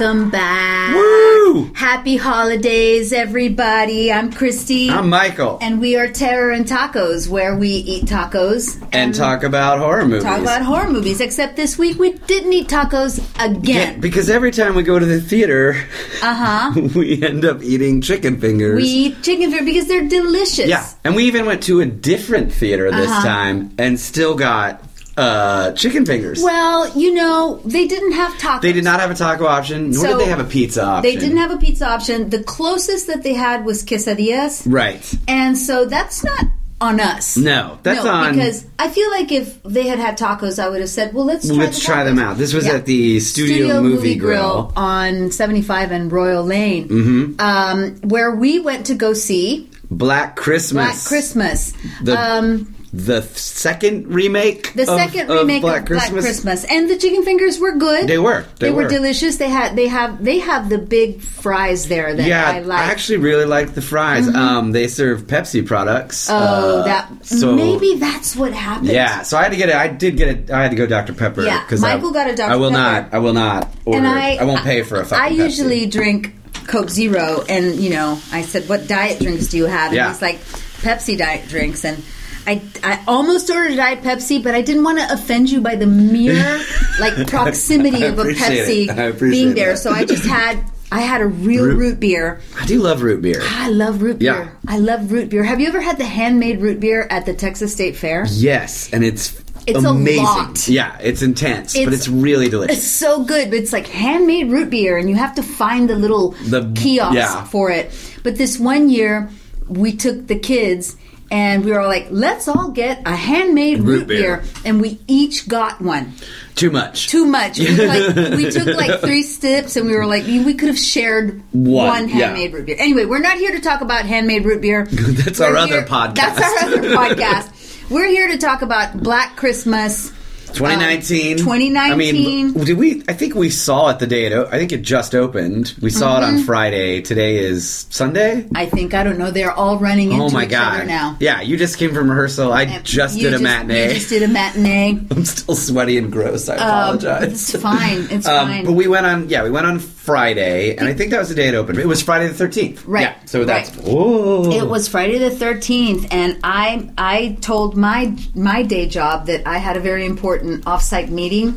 Welcome back. Woo! Happy holidays, everybody. I'm Christy. I'm Michael. and we are Terror and Tacos, where we eat tacos And talk about horror movies. talk about horror movies. Except this week we didn't eat tacos Yeah, again. because every time we go to the theater, Uh huh. we end up eating chicken fingers. We eat chicken fingers because they're delicious. yeah, and we even went to a different theater this Uh-huh. time and still got uh, chicken fingers. Well, you know, they didn't have tacos. they did not have a taco option, nor So, did they have a pizza option. They didn't have a pizza option. The closest that they had was quesadillas. Right. And so that's not on us. No, that's no, on- because I feel like if they had had tacos, I would have said, "Well, let's try Let's the try them out. This was Yeah. at the Studio, Movie, Grill. on 75 and Royal Lane, Mm-hmm. um, where we went to go see Black Christmas. Black Christmas. The, um, the second remake the of- second of remake Black of Christmas. Black Christmas, and the chicken fingers were good. They were. They were. were. delicious. They had they have they have the big fries there that Yeah, I like. I actually really like the fries. Um, they serve Pepsi products. oh, uh, that so maybe that's what happened. Yeah, so I had to get it. I did get it. I had to go Dr Pepper. Yeah. Because Michael I, got a Dr. I will Pepper. not. I will not. Order. and I I won't pay for a fucking. I Pepsi. usually drink Coke Zero, and you know, I said, "What diet drinks do you have?" And Yeah. he's like, "Pepsi diet drinks." And I, I almost ordered a Diet Pepsi, but I didn't want to offend you by the mere like proximity of a Pepsi it. Being there. that. So I just had I had a real Root- root, beer. I do love root beer. Ah, I love root Yeah. beer. I love root beer. Have you ever had the handmade root beer at the Texas State Fair? Yes, and it's It's a amazing. lot. Yeah, it's intense, but It's- it's really delicious. It's so good, but it's like handmade root beer, and you have to find the little The- kiosk yeah. for it. But this one year, we took the kids. And we were all like, let's all get a handmade root, Root beer. beer. And we each got one. Too much. Too much. We, like, we took like three sips and we were like, we could have shared One, one, yeah. handmade root beer. Anyway, we're not here to talk about handmade root beer. That's We're our other podcast. That's our other podcast. We're here to talk about Black Christmas. 2019. Um, 2019. I mean, did we? I think we saw it the day it. I think it just opened. We saw it Mm-hmm. on Friday. Today is Sunday. I think I don't know. They're all running into Oh my each god! other now. Yeah, you just came from rehearsal. I And just did a matinee. You just did a matinee. I'm still sweaty and gross. I Um, apologize. it's fine. It's Um, fine. But we went on, yeah, we went on Friday, and I think that was the day it opened. It was Friday the 13th. Right, Yeah, so that's. right. Whoa. It was Friday the thirteenth, and I I told my my day job that I had a very important offsite meeting.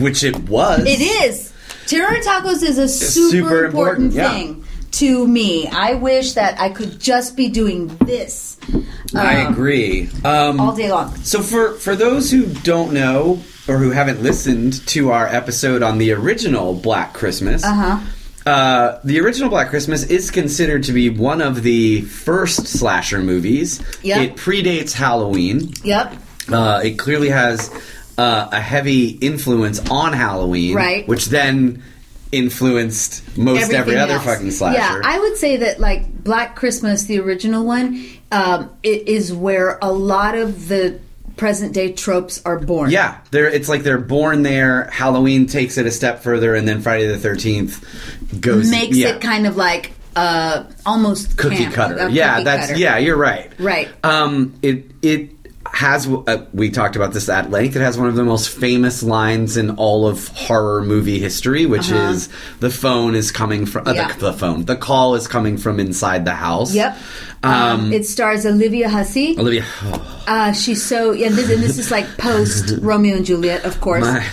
Which it was. It is. Terror Tacos is a super, super important, important, yeah. thing to me. I wish that I could just be doing this I um, agree. Um, all day long. So for for those who don't know or who haven't listened to our episode on the original Black Christmas, Uh-huh. uh, the original Black Christmas is considered to be one of the first slasher movies. Yep. It predates Halloween. Yep. Uh, it clearly has uh, a heavy influence on Halloween, Right. Which then influenced most every Everything other else. fucking slasher. Yeah, I would say that like Black Christmas, the original one, um, it is where a lot of the present day tropes are born. Yeah, they're it's like they're born there. Halloween takes it a step further, and then Friday the Thirteenth goes makes yeah, it kind of like uh, almost cookie camp, cutter. yeah, cookie that's cutter. yeah. You're right. Right. Um, it it has. Uh, we talked about this at length. It has one of the most famous lines in all of horror movie history, which is the phone is coming from uh, Uh-huh. Yeah. the, the phone. The call is coming from inside the house. Yep. Um, it stars Olivia Hussey. Olivia, Uh, she's so yeah, and this, and this is like post Romeo and Juliet, of course. my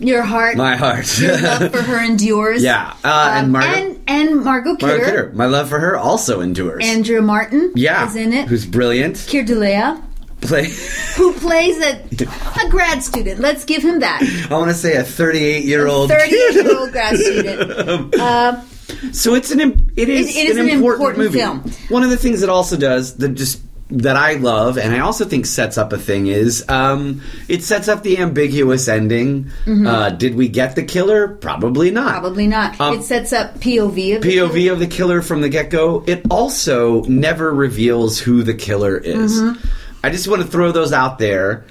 Your heart, my heart. your love for her endures. yeah, uh, and Um, Margot, and and Margot Kidder, Margot Kidder. My love for her also endures. Andrea Martin, yeah, is in it. Who's brilliant. Keir Dullea, Play. who plays a a grad student. Let's give him that. I want to say a 38 year old. 38 year old grad student. Uh, So it's an it is, It- it is an, an important, important movie. film. One of the things it also does that just that I love and I also think sets up a thing is um, it sets up the ambiguous ending. Uh, did we get the killer? Probably not. Mm-hmm. probably not. Um, it sets up POV of the POV of the killer from the get go. It also never reveals who the killer is. Mm-hmm. I just want to throw those out there.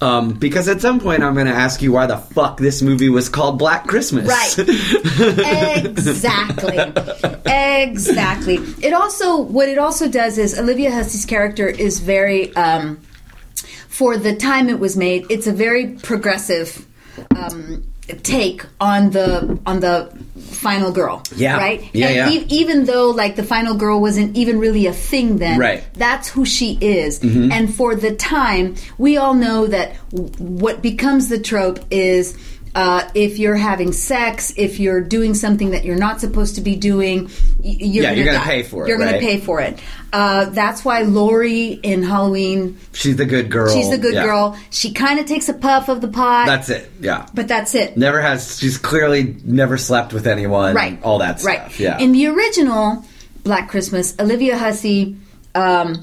Um, because at some point I'm going to ask you why the fuck this movie was called Black Christmas. Right. exactly. Exactly. It also what it also does is Olivia Hussey's character is very um for the time it was made, it's a very progressive um take on the on the final girl. Yeah. Right. Yeah, And yeah. e- even though like the final girl wasn't even really a thing then, Right. Mm-hmm. That's who she is. And for the time, we all know that w- what becomes the trope is. Uh, if you're having sex, if you're doing something that you're not supposed to be doing, you're Yeah, gonna you're gonna die. pay for it, You're gonna pay for it. Uh, that's why Laurie in Halloween, She's the good girl. she's the good Yeah. girl. She kind of takes a puff of the pot, That's it. Yeah. but that's it. Never has. She's clearly never slept with anyone. right All that stuff. right Yeah. in the original black christmas olivia hussey um,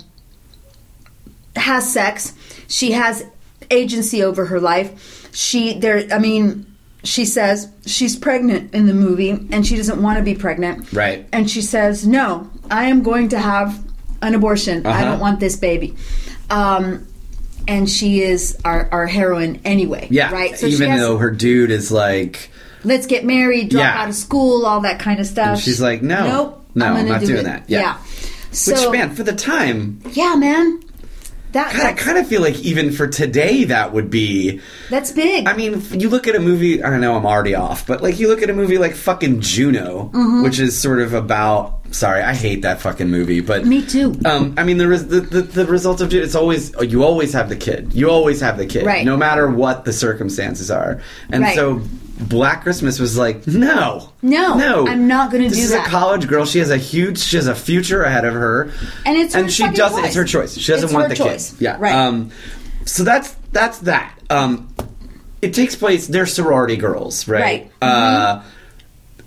has sex she has agency over her life she there i mean she says she's pregnant in the movie and she doesn't want to be pregnant Right. and she says no i am going to have an abortion i Uh-huh. don't want this baby um, and she is our, our heroine anyway yeah. right so Even has- though her dude is like, let's get married, drop Yeah. out of school, all that kind of stuff. And she's like, no, nope, no, I'm, I'm not do doing it. that. Yeah. Yeah. So, which man, for the time, yeah, man, that, I kind of feel like even for today, that would be. that's big. I mean, you look at a movie. I don't know. I'm already off, but like you look at a movie like fucking Juno, Mm-hmm. which is sort of about. Sorry, I hate that fucking movie, but Me too. Um, I mean, the, res- the the the result of it, it's always you always have the kid. You always have the kid, Right. no matter what the circumstances are. And Right. so, Black Christmas was like, no, No, no, I'm not gonna This do is that. a college girl. She has a huge, she has a future ahead of her, And it's her and she doesn't. choice. It's her choice. She doesn't It's want the choice. kid. Yeah, Right. Um, so that's that's that. Um, it takes place. They're sorority girls, right? Right. Uh,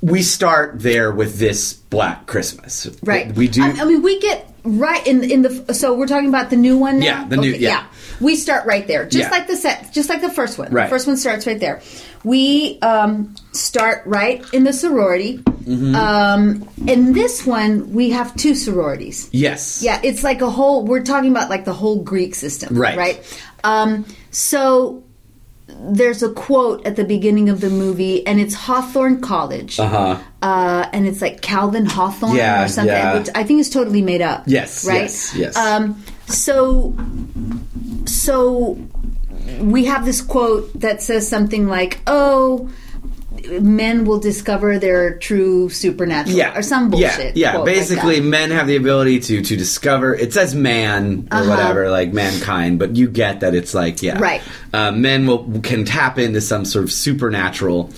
we start there with this Black Christmas, right. We do. I, mean, we get right in in the. So we're talking about the new one now. Yeah, the new- yeah. We start right there, just Yeah. like the set, just like the first one. Right. The first one starts right there. We um, start right in the sorority. Mm-hmm. Um, in this one, we have two sororities. yes. Yeah, it's like a whole. We're talking about like the whole Greek system, Right. Right. Um, so there's a quote at the beginning of the movie, and it's Hawthorne College, Uh-huh. uh, and it's like Calvin Hawthorne Yeah, or something, yeah. which I think is totally made up. Yes, right. yes, yes. Um, so, so we have this quote that says something like, "Oh." Men will discover their true supernatural, yeah, or some bullshit. Yeah, yeah. quote like Basically, men have the ability to to discover. It says man or Uh-huh. whatever, like mankind, but you get that it's like yeah, Right. Uh, men will can tap into some sort of supernatural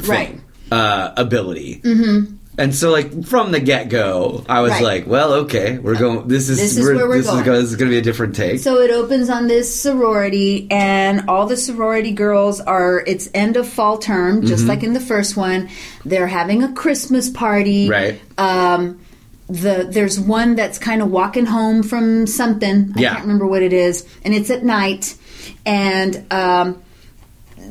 thing, Right. uh, ability. Mm-hmm. And so, like from the get go, I was Right. like, "Well, okay, we're going. This is This is where we're this going. is. This is going to be a different take." So it opens on this sorority, and all the sorority girls are. It's end of fall term, just Mm-hmm. like in the first one. They're having a Christmas party. Right. Um, the there's one that's kind of walking home from something. I Yeah. can't remember what it is, and it's at night, and um,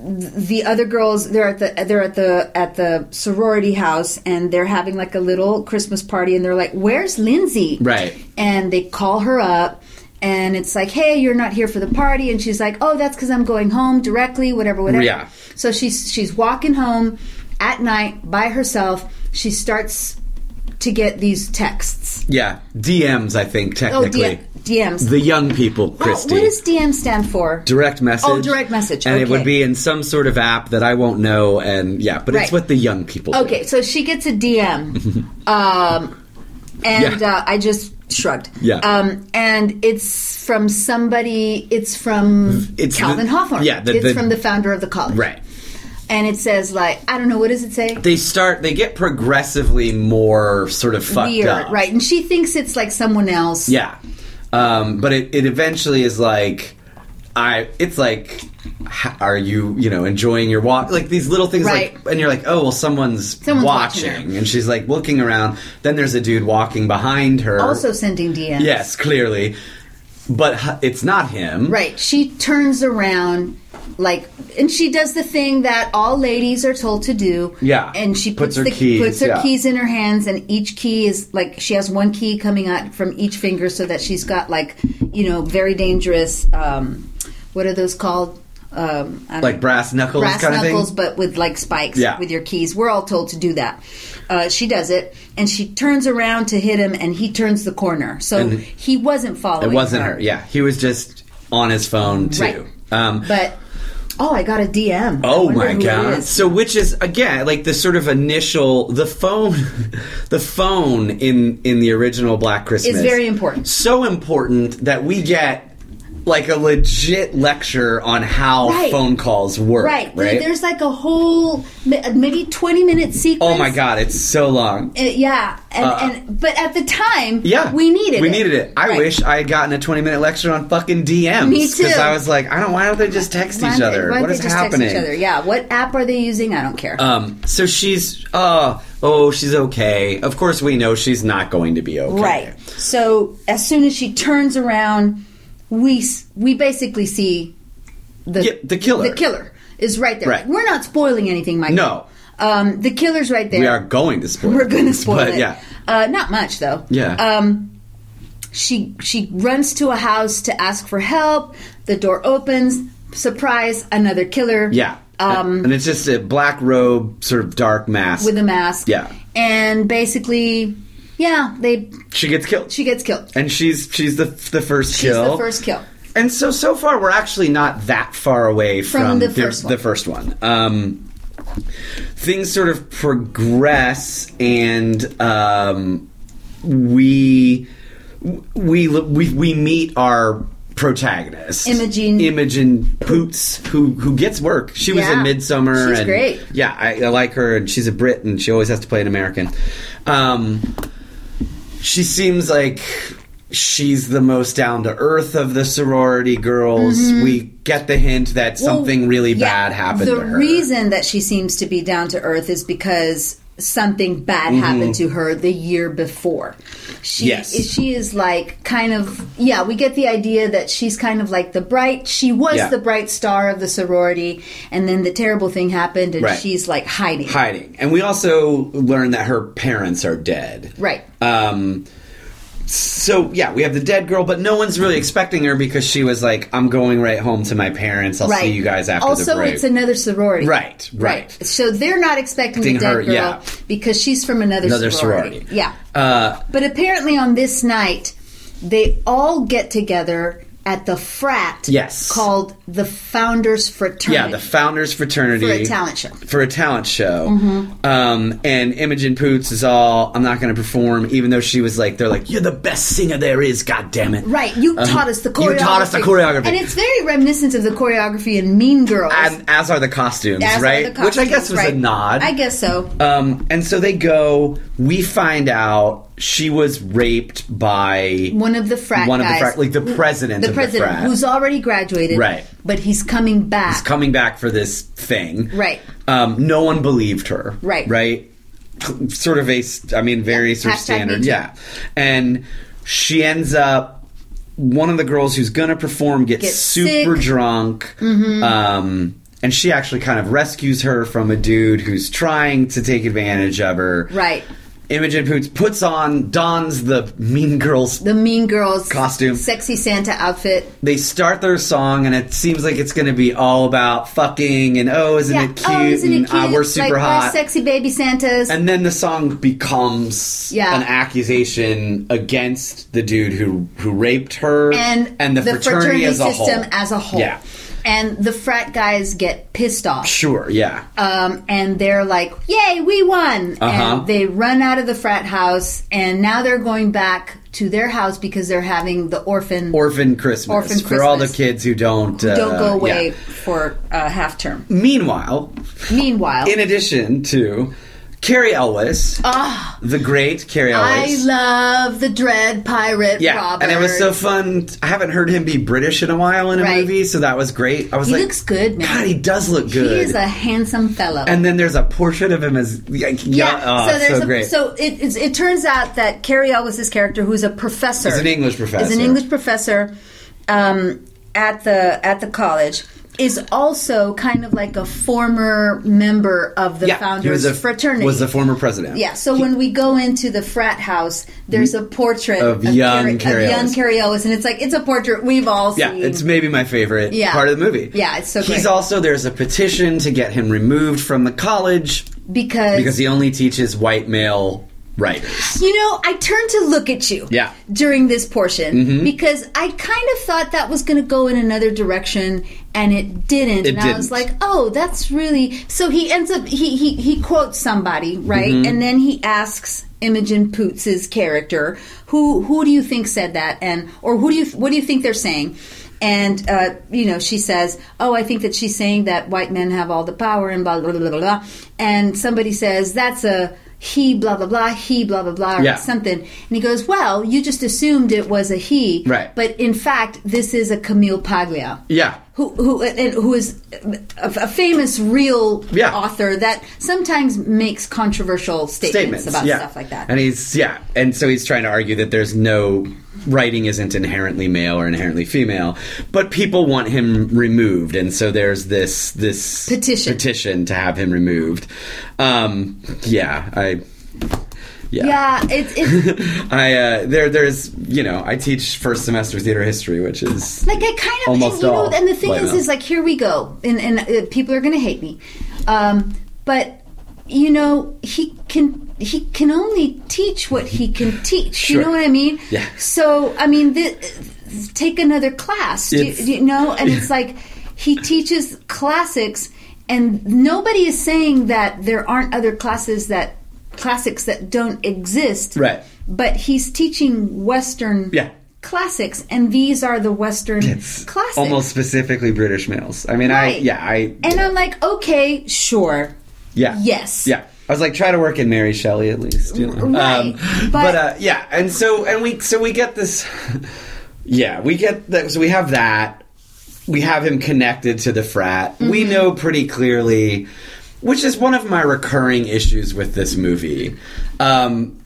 the other girls they're at the they're at the at the sorority house and they're having like a little Christmas party and they're like, "Where's Lindsay?" Right. And they call her up and it's like, "Hey, you're not here for the party." And she's like, "Oh, that's cuz I'm going home directly, whatever, whatever." Yeah. So she's she's walking home at night by herself. She starts to get these texts. yeah, DMs. I think Oh, technically D- DMs. the young people, Oh, Christy. what does DM stand for? direct message. Oh, direct message, and it would be in some sort of app that I won't know. And yeah, but it's Right. what the young people. do. Okay, so she gets a DM, um, and Yeah. uh, I just shrugged. Yeah. um, and it's from somebody. It's from It's Calvin the- Hawthorne. yeah, the- it's the- from the founder of the college. right. and it says like I don't know what does it say. They start. They get progressively more sort of fucked Weird, up. right? And she thinks it's like someone else. Yeah. Um, but it, it eventually is like. I. It's like. Are you, you know, enjoying your walk? Like these little things, Right. like, and you're like, oh, well, someone's, Someone's watching watching, and she's like looking around. Then there's a dude walking behind her. Also sending DMs. yes, clearly, but it's not him. Right. She turns around like and she does the thing that all ladies are told to do. Yeah. And she Puts puts, her the keys, puts her yeah. keys in her hands and each key is like she has one key coming out from each finger so that she's got like, you know, very dangerous um what are those called? Um, Like know. brass knuckles brass kind of thing? knuckles, but with like spikes Yeah. with your keys. We're all told to do that. Uh, she does it, and she turns around to hit him, and he turns the corner. So And he wasn't following. It wasn't her. Yeah, he was just on his phone too. Right. Um, But Oh, I got a DM. Oh my god! So, which is again like the sort of initial the phone, the phone in in the original Black Christmas is very important. So important that we get like a legit lecture on how Right. phone calls work. Right. Right. There's like a whole maybe 20 minute sequence. oh my god! It's so long. Uh, yeah, and, Uh, and but at the time, Yeah, we needed it. we it. needed it. I Right. wish I had gotten a twenty minute lecture on fucking DMs. Me too. Because I was like, I don't. Why don't they just text Why each other? why What they is just happening? Text each other? Yeah. What app are they using? I don't care. Um, so she's, uh, oh, she's okay. Of course, we know she's not going to be okay. Right. So as soon as she turns around, we we basically see the Yeah, the killer. The killer is right there. Right. We're not spoiling anything, Mike. No. Um, the killer's right there. We are going to spoil. We're going to spoil but it. Yeah. Uh, not much though. Yeah. Um, she she runs to a house to ask for help. The door opens. Surprise! Another killer. Yeah. Um, and it's just a black robe, sort of dark mask. with a mask. Yeah. And basically, yeah, they she gets killed. she gets killed. and she's she's the the first She's kill. the first kill. And so so far we're actually not that far away from, the first one. the first one. Um, things sort of progress, and um, we we we we meet our protagonist Imogen. Imogen Poots who who gets work. She was Yeah. in Midsummer. She's and, great. Yeah, I, I like her, and she's a Brit, and she always has to play an American. Um, she seems like she's the most down to earth of the sorority girls. We get the hint that something Mm-hmm. Really yeah, bad happened The to her. reason that she seems to be down to earth is because something bad happened to her the year before. She Mm-hmm. Yes. she is like kind of yeah, we get the idea that she's kind of like the bright she was Yeah. the bright star of the sorority and then the terrible thing happened and Right. she's like hiding. hiding. And we also learn that her parents are dead. Right. Um, so yeah, we have the dead girl, but no one's really expecting her because she was like, "I'm going right home to my parents. I'll Right. see you guys after also, the break." it's another sorority. Right, right. So they're not expecting the dead her, girl yeah. because she's from another, Another sorority. sorority. Yeah. uh, But apparently on this night, they all get together at the frat. Yes. Called the Founders Fraternity. yeah, the founders fraternity For a talent show. For a talent show, Mm-hmm. um, and Imogen Poots is all, "I'm not going to perform," even though she was like, "They're like, you're the best singer there is, God damn it!" Right, you Um, taught us the choreography. you taught us the choreography. and it's very reminiscent of the choreography in Mean Girls. And as are the costumes, As are right? the Which I guess costumes, was a nod. I guess so. Um, and so they go. We find out she was raped by One of the frat one of the frat- like the president the the president, frat. who's already graduated, Right. But he's coming back. He's coming back for this thing. Right. Um, no one believed her. Right. Right. Sort of a, I mean, very Yeah. sort of standard. Yeah. And she ends up. One of the girls who's going to perform gets, Gets super sick. Mm-hmm. drunk. Um, and she actually kind of rescues her from a dude who's trying to take advantage of her. Right. Imogen Poots puts on, dons the Mean Girls. The Mean Girls Costume. sexy Santa outfit. They start their song, and it seems like it's going to be all about fucking and oh, isn't it cute? Oh, isn't it and, cute? uh, we're super like, hot. We're sexy baby Santas. and then the song becomes Yeah. an accusation against the dude who who raped her and, the, fraternity, as a system whole. as a whole. Yeah, And the frat guys get pissed off. sure. Yeah, Um, and they're like, "Yay, we won!" Uh-huh. And they run out of the frat house, and now they're going back to their house because they're having the orphan Orphan Christmas Orphan for all the kids who don't uh, don't go away yeah. for uh, half term. Meanwhile, Meanwhile, in addition to Cary Elwes, the great Cary Ah. I love the Dread Pirate Yeah, Robert. and it was so fun. I haven't heard him be British in a while in a Right. movie, so that was great. I was He like, looks good, man. God, he does look good. He is a handsome fellow. and then there's a portrait of him as yeah, yeah, oh, so there's so a, great. so it, it turns out that Cary Elwes, this character, who's a professor, Is an English professor. is an English professor um, at the at the college, is also kind of like a former member of the yeah, he founders was a, fraternity. Was the former president. yeah, so when we go into the frat house, there's a portrait Of young Cary of young. Cary Elwes, and it's like it's a portrait we've all Yeah, seen. Yeah, it's maybe my favorite Yeah. part of the movie. Yeah, it's so He's great. also there's a petition to get him removed from the college because because he only teaches white male writers. You know, I turned to look at you Yeah. Mm-hmm. during this portion because I kind of thought that was going to go in another direction and it didn't. It and I was like, "Oh, that's really." So he ends up he he he quotes somebody, right? Mm-hmm. And then he asks Imogen Poots' character, "Who who do you think said that?" and or who do you what do you think they're saying? And uh, you know, she says, "Oh, I think that she's saying that white men have all the power and blah blah blah blah blah." And somebody says, "That's a he blah blah blah he blah blah blah or Yeah. something." And he goes, "Well, you just assumed it was a he, Right. But in fact, this is a Camille Paglia." Yeah. Who who and who is a, a famous real Yeah. author that sometimes makes controversial statements, statements about yeah. stuff like that. And he's yeah, and so he's trying to argue that there's no writing isn't inherently male or inherently female, but people want him removed, and so there's this this Petition. petition to have him removed. Um, yeah, I. Yeah. yeah, it's it's I uh, there there's you know I teach first semester theater history, which is like I kind of Almost and, you know, and the thing is, is like here we go, and and uh, people are going to hate me, um, but you know he can he can only teach what he can teach. You know what I mean? Yeah. So I mean, th- take another class. Do you, do you know? And it's like he teaches classics, and nobody is saying that there aren't other classes that classics that don't exist. Right. But he's teaching Western Yeah. classics, and these are the Western it's classics. almost specifically British males. I mean, Right. I yeah I And I'm like, okay, sure. Yeah. Yes. Yeah. I was like, try to work in Mary Shelley at least. You know? Right, but but- uh, yeah, and so and we so we get this. Yeah, we get that. So we have that. We have him connected to the frat. We Mm-hmm. know pretty clearly, which is one of my recurring issues with this movie. Um,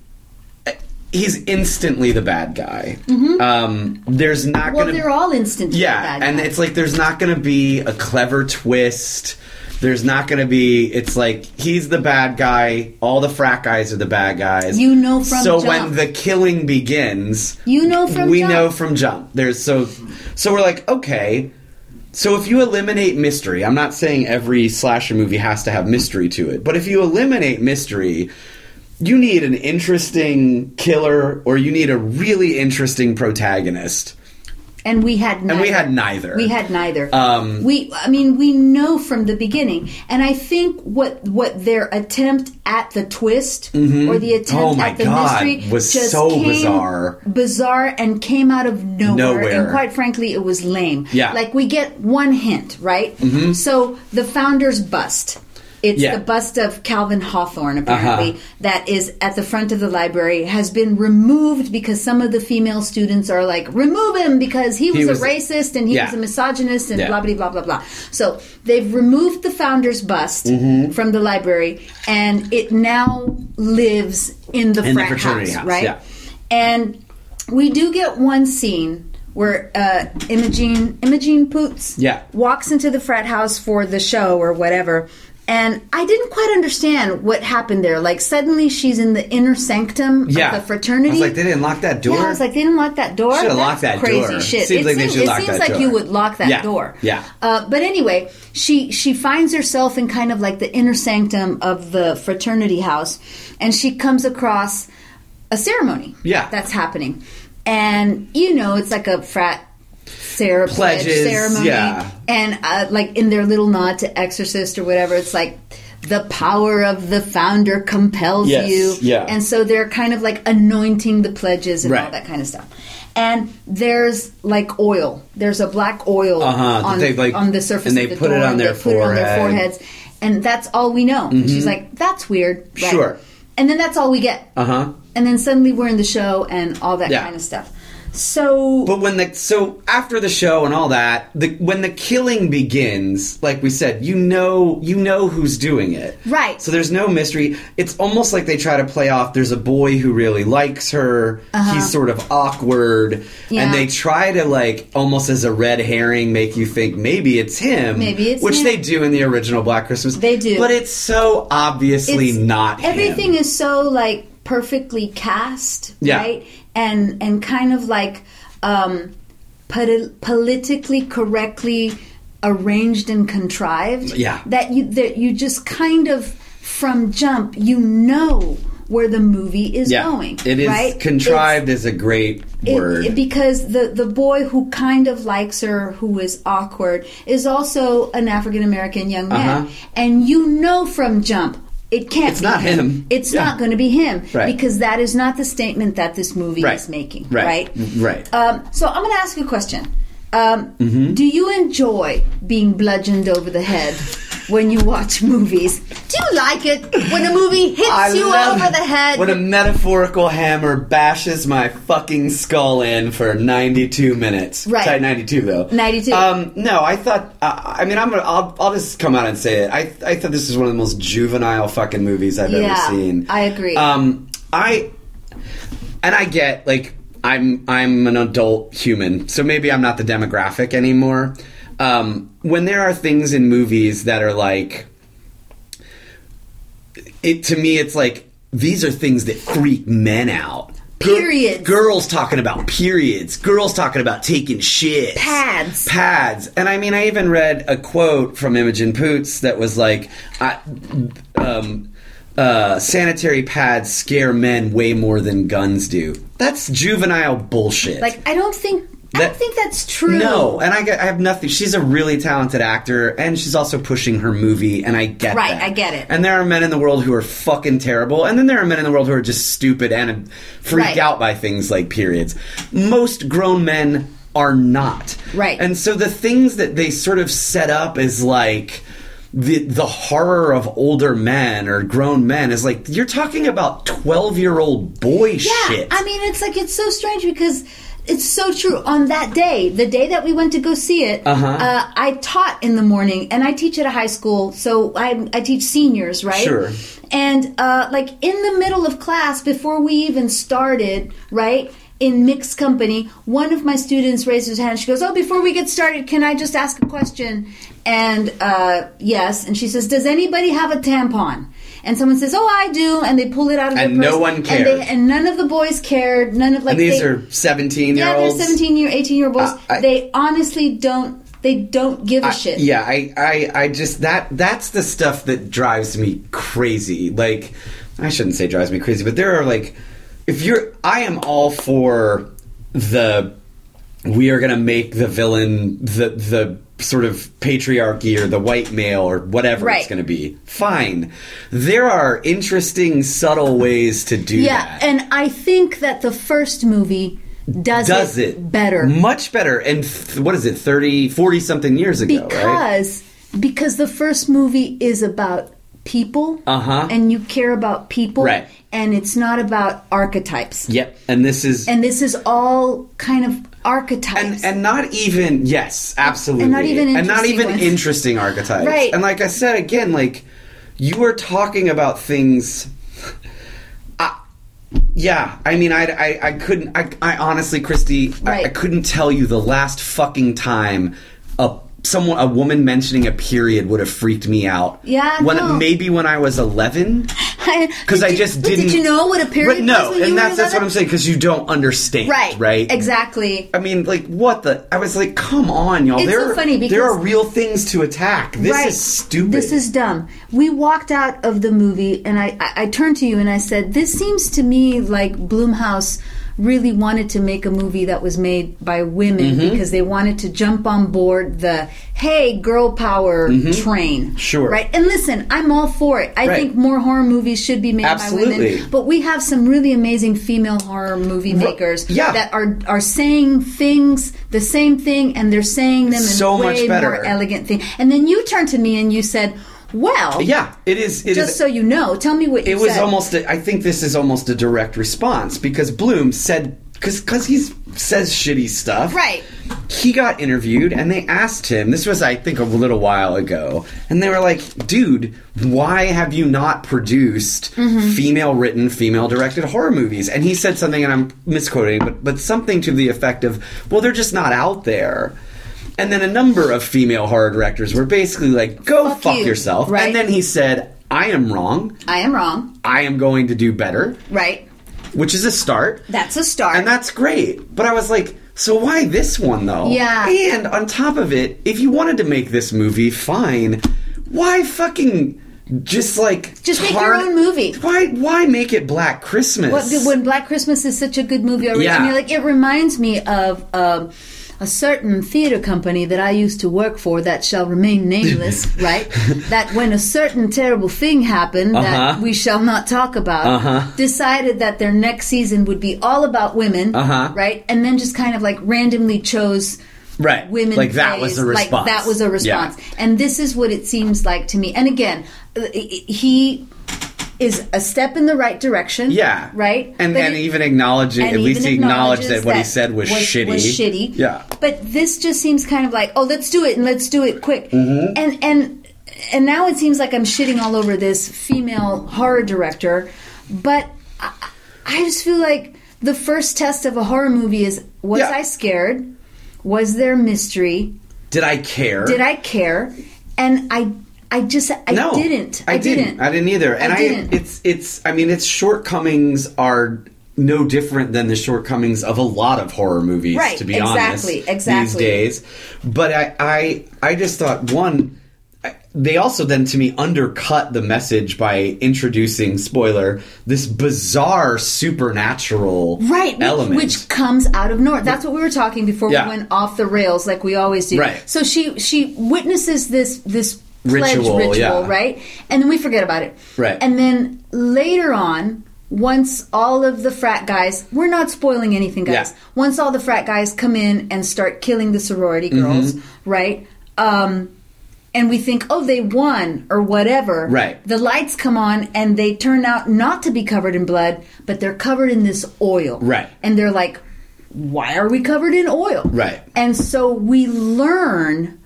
he's instantly the bad guy. Um, there's not Mm-hmm. Well, going to they're all instant. yeah, bad and it's like there's not going to be a clever twist. There's not going to be. It's like he's the bad guy. All the frat guys are the bad guys. You know from so jump. when the killing begins, You know from we jump. know from jump. There's so so we're like okay. So if you eliminate mystery, I'm not saying every slasher movie has to have mystery to it, but if you eliminate mystery, you need an interesting killer or you need a really interesting protagonist. And we had neither. And we had neither. We had neither. Um, we, I mean, we know from the beginning, and I think what what their attempt at the twist or the attempt Oh at the God, mystery was just so came bizarre. bizarre, and came out of nowhere. Nowhere. And quite frankly, it was lame. Yeah. Mm-hmm. like we get one hint, right? So the founder's bust. It's Yeah. the bust of Calvin Hawthorne, apparently, Uh-huh. that is at the front of the library, has been removed because some of the female students are like, remove him because he was, was- a racist and he Yeah. was a misogynist and Yeah. blah, blah, blah, blah, blah. So they've removed the founder's bust Mm-hmm. from the library and it now lives in the In frat fraternity house, house, right? And we do get one scene where uh, Imogen Imogen Poots Yeah. walks into the frat house for the show or whatever. And I didn't quite understand what happened there. Like suddenly she's in the inner sanctum Yeah. of the fraternity. I was like, they didn't lock that door. Yeah, I was like, they didn't lock that door. Should've That's locked that crazy door. shit. Seems it like they seems, should it lock seems that like door. you would lock that Yeah, door. yeah. Uh, but anyway, she she finds herself in kind of like the inner sanctum of the fraternity house, and she comes across a ceremony. Yeah. that's happening, and you know, it's like a frat. Sarah pledge Pledges, ceremony, yeah. and uh, like in their little nod to Exorcist or whatever, it's like the power of the founder compels Yes, you, yeah. and so they're kind of like anointing the pledges and all that kind of stuff. And there's like oil. There's a black oil Uh-huh, on, like- on the surface and they of the put it door. on their put it on their. Mm-hmm. foreheads, and that's all we know. And she's like, "That's weird." Right. Sure. And then that's all we get. Uh huh. And then suddenly we're in the show and all that Yeah. kind of stuff. So But when the so after the show and all that, the when the killing begins, like we said, you know you know who's doing it. Right. So there's no mystery. It's almost like they try to play off there's a boy who really likes her. He's sort of awkward. Uh-huh. Yeah. And they try to like almost as a red herring make you think maybe it's him. Maybe it's which him. they do in the original Black Christmas. They do. But it's so obviously it's- not him. everything is so like perfectly cast Yeah. right and and kind of like um poli- politically correctly arranged and contrived Yeah. that you that you just kind of from jump you know where the movie is Yeah, going. it is right? contrived is a great It- word. it- because the the boy who kind of likes her, who is awkward, is also an African American young man, Uh-huh. and you know from jump. It can't. It's be not him. It's Yeah. not going to be him Right. because that is not the statement that this movie Right. is making. Right. Right. Right. Um, so I'm going to ask you a question. Um, Mm-hmm. Do you enjoy being bludgeoned over the head when you watch movies? Do you like it when a movie hits I you over the head? When a metaphorical hammer bashes my fucking skull in for 92 minutes. Right. Sorry, 92 though. 92. Um, no, I thought. Uh, I mean, I'm. Gonna, I'll. I'll just come out and say it. I. I thought this is one of the most juvenile fucking movies I've Yeah, ever seen. I agree. Um, I. And I get like I'm. I'm an adult human, so maybe I'm not the demographic anymore. Um, when there are things in movies that are like it to me it's like these are things that freak men out. Periods. girls talking about periods. Girls talking about taking shit Pads. pads. And i mean i even read a quote from imogen poots that was like I, um, uh, sanitary pads scare men way more than guns do. That's juvenile bullshit. Like I don't think I That- don't think that's true. no, and I, I have nothing. She's a really talented actor, and she's also pushing her movie, and I get Right, that. I get it. And there are men in the world who are fucking terrible, and then there are men in the world who are just stupid and freak Right. out by things like periods. Most grown men are not. Right. And so the things that they sort of set up is like the the horror of older men or grown men is like you're talking about twelve year old boy Yeah, shit. I mean, it's like it's so strange because it's so true. On that day, the day that we went to go see it, Uh-huh. uh, I taught in the morning, and I teach at a high school, so I, I teach seniors, right? Sure. And uh, like in the middle of class, before we even started, right? In mixed company, one of my students raises her hand. She goes, "Oh, before we get started, can I just ask a question?" And uh, yes, and she says, "Does anybody have a tampon?" And someone says, "Oh, I do," and they pull it out of. And their no purse. one And, they, and none of the boys cared. None of like and these they, are seventeen year yeah, olds. they're seventeen year, eighteen year old boys. Uh, I- they honestly don't. They don't give a I- shit. Yeah, I, I, I just that that's the stuff that drives me crazy. Like, I shouldn't say drives me crazy, but there are like, if you're, I am all for the, we are going to make the villain the the sort of patriarchy or the white male or whatever Right. it's going to be. Fine, there are interesting, subtle ways to do Yeah, that. and I think that the first movie does, does it better much better and th- what is it 30 40 something years ago right because because the first movie is about people Uh-huh. and you care about people Right. and it's not about archetypes yep and this is and this is all kind of archetypes and and not even yes absolutely And not even and not interesting even ones. interesting archetypes Right. and like i said again like you are talking about things I, yeah i mean i i, I couldn't I, I honestly christy I, I couldn't tell you the last fucking time a someone a woman mentioning a period would have freaked me out Yeah, when no. maybe when i was 11 because I just didn't. did you know what a period But no, and that's that's what I'm saying because you don't understand, right Right, exactly I mean, like, what the? I was like, come on, y'all. It's there, so funny because there are real things to attack. This right. is stupid. This is dumb. We walked out of the movie, and I, I, I turned to you and I said, "This seems to me like Blumhouse really wanted to make a movie that was made by women Mm-hmm. because they wanted to jump on board the hey girl power train." Mm-hmm. Sure. right? And listen, I'm all for it. I Right. think more horror movies should be made by women, but we have some really amazing female horror movie makers yeah. that are are saying things the same thing, and they're saying them in So way much better. more elegant thing. And then you turned to me and you said, "Well, yeah, it is. It just is- so you know, tell me what you it was said." almost. A, I think this is almost a direct response because Blum said because because he says shitty stuff. Right. He got interviewed and they asked him. This was I think a little while ago, and they were like, "Dude, why have you not produced Mm-hmm. female written, female directed horror movies?" And he said something, and I'm misquoting, but but something to the effect of, "Well, they're just not out there." And then a number of female horror directors were basically like, "Go Fuck fuck, you." yourself." Right. And then he said, "I am wrong. I am wrong. I am going to do better," Right. which is a start. That's a start. And that's great. But I was like, so why this one though? Yeah. And on top of it, if you wanted to make this movie, fine. Why fucking just like Just make your own movie. Why? Why make it Black Christmas? What, when Black Christmas is such a good movie already. Yeah. I mean, like it reminds me of um, a certain theater company that I used to work for that shall remain nameless. right? That when a certain terrible thing happened Uh-huh. that we shall not talk about, Uh-huh. decided that their next season would be all about women. Uh-huh. Right, and then just kind of like randomly chose. Right. Women Like that was a response. Like that was a response, and this is what it seems like to me. And again, uh, he is a step in the right direction. Yeah. Right. And But and it- even acknowledging, at least he acknowledged that what he said was, shitty. Was shitty. Yeah. But this just seems kind of like, oh, let's do it and let's do it quick. Mm-hmm. And and and now it seems like I'm shitting all over this female horror director, but I, I just feel like the first test of a horror movie is: was Yeah. I scared? Was there mystery? Did I care? Did I care? And I, I just, I no, didn't. I, didn't. I didn't either. And I, didn't. it's it's. I mean, its shortcomings are no different than the shortcomings of a lot of horror movies. Right, To be exactly, honest, these exactly. days. But I, I, I just thought one. They also then to me undercut the message by introducing spoiler this bizarre supernatural Right, which, element. which comes out of north. That's what we were talking before Yeah. we went off the rails, like we always do. Right. So she she witnesses this this Ritual, ritual, yeah. right? And then we forget about it. Right. And then later on, once all of the frat guys, we're not spoiling anything, guys. Yeah. Once all the frat guys come in and start killing the sorority girls, Mm-hmm. right? Um, and we think, oh, they won or whatever. Right. The lights come on and they turn out not to be covered in blood, but they're covered in this oil. Right. And they're like, why are we covered in oil? Right. And so we learn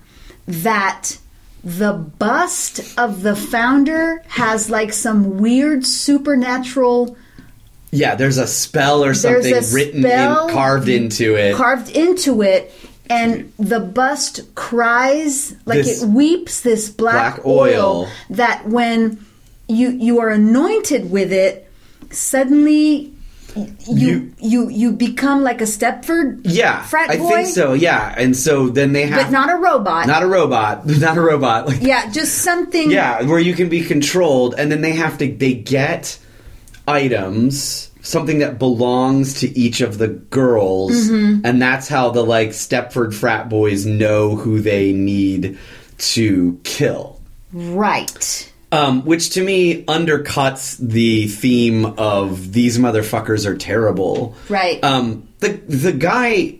that the bust of the founder has like some weird supernatural yeah, there's a spell or something written in, carved into it. carved into it and the bust cries like This it weeps this black, black oil. oil that when you you are anointed with it suddenly you You- you you, become like a Stepford yeah, frat boy. I think so. Yeah, and so then they have but not a robot not a robot, not a robot. Like yeah just something yeah, where you can be controlled, and then they have to they get items, something that belongs to each of the girls, Mm-hmm. and that's how the like Stepford frat boys know who they need to kill. right Um, which to me undercuts the theme of these motherfuckers are terrible. Right. Um, the the guy,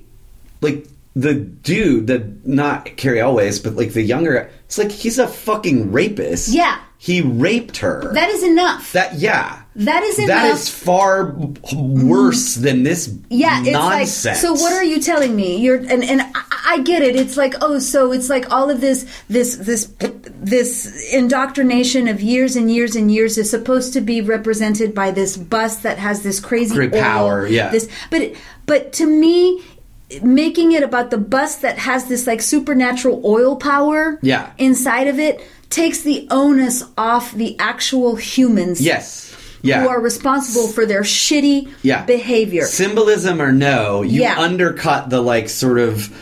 like the dude, the not Cary Elwes, but like the younger, it's like he's a fucking rapist. Yeah. He raped her. that is enough that yeah. that is enough That is far worse mm. than this Yeah, it's nonsense. like so. What are you telling me? You're and and I, I get it. It's like oh, so it's like all of this this this this indoctrination of years and years and years is supposed to be represented by this bus that has this crazy Great oil, power, yeah. This, but but to me. Making it about the bus that has this like supernatural oil power Yeah. inside of it takes the onus off the actual humans yes, yeah. who are responsible for their shitty yeah. behavior. Symbolism or no, you Yeah. undercut the like sort of.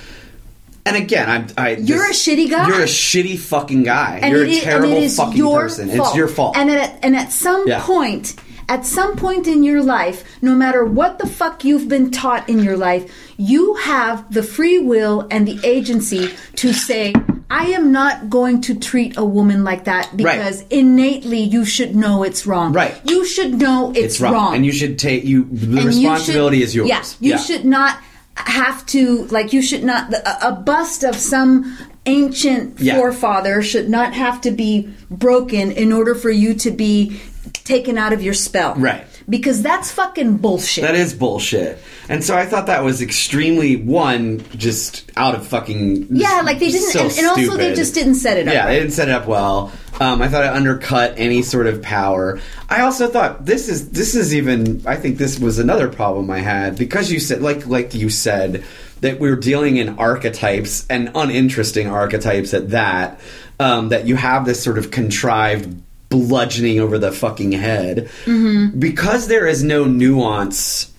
And again, I'm. I, You're a shitty guy. You're a shitty fucking guy. and you're a is- terrible fucking person. Fault. It's your fault. And at and at some Yeah. point, at some point in your life, no matter what the fuck you've been taught in your life, you have the free will and the agency to say. I am not going to treat a woman like that because innately you should know it's wrong. Right. You should know it's, it's wrong. and you should take you. The And you responsibility should- is yours. Yeah, you should not have to like. You should not a, a bust of some ancient Yeah. forefather should not have to be broken in order for you to be taken out of your spell. Right. Because that's fucking bullshit. That is bullshit. And so I thought that was extremely one just out of fucking. yeah, like they didn't, so and, and also they just didn't set it up. Yeah, they didn't set it up well. Um, I thought it undercut any sort of power. I also thought this is this is even. I think this was another problem I had because you said like like you said that we were dealing in archetypes and uninteresting archetypes at that. Um, that you have this sort of contrived bludgeoning over the fucking head Mm-hmm. because there is no nuance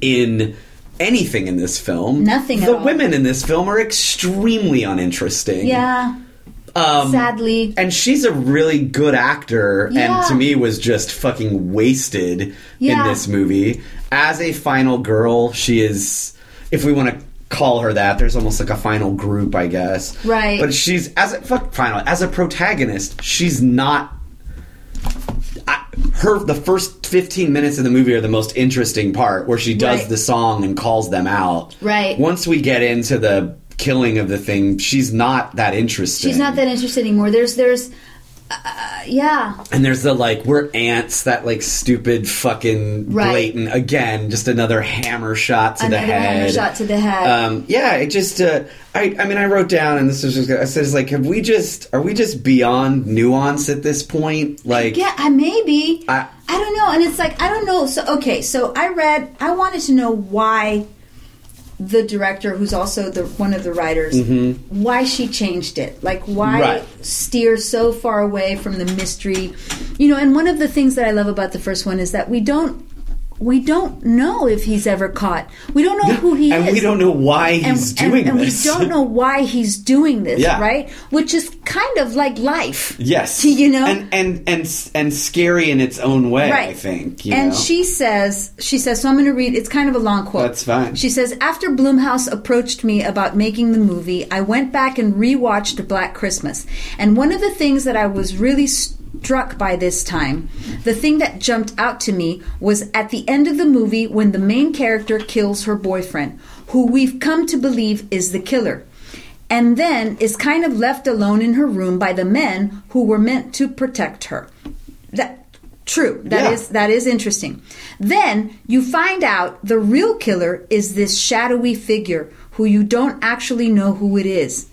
in anything in this film. Nothing at The women in this film are extremely uninteresting. Yeah. Um, Sadly. and she's a really good actor, Yeah. and to me was just fucking wasted Yeah. in this movie. As a final girl, she is. If we want to call her that, there's almost like a final group, I guess. Right. But she's as a fuck final as a protagonist, she's not. Her the first 15 minutes of the movie are the most interesting part where she does Right. the song and calls them out Right. once we get into the killing of the thing she's not that interested. She's not that interested anymore. There's, there's, uh, yeah, and there's the like we're ants that like stupid fucking Right. blatant again just another hammer shot to the Another head hammer shot to the head. um, yeah it just uh, I, I mean i wrote down and this was just i said it's like have we just are we just beyond nuance at this point like yeah, I maybe. I- I don't know, and it's like I don't know. So okay, so I read. I wanted to know why the director, who's also the one of the writers, why she changed it. Like why Mm-hmm. Right. steer so far away from the mystery. You know, and one of the things that I love about the first one is that we don't we don't know if he's ever caught. We don't know who he and is. And we don't know why he's and- doing and this And we don't know why he's doing this, Yeah. right? Which is kind of like life. yes You know? and and and and scary in its own way right i think you and know? she says she says so i'm going to read it's kind of a long quote That's fine. she says after Blumhouse approached me about making the movie i went back and rewatched black christmas and one of the things that i was really struck by this time the thing that jumped out to me was at the end of the movie when the main character kills her boyfriend who we've come to believe is the killer and then is kind of left alone in her room by the men who were meant to protect her. That true. That is Yeah. that is interesting. Then you find out the real killer is this shadowy figure who you don't actually know who it is.